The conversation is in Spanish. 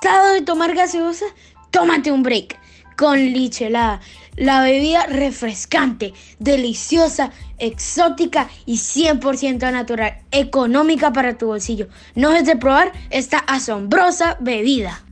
¿Cansado de tomar gaseosa? Tómate un break con Lichelada, la bebida refrescante, deliciosa, exótica y 100% natural, económica para tu bolsillo. No dejes de probar esta asombrosa bebida.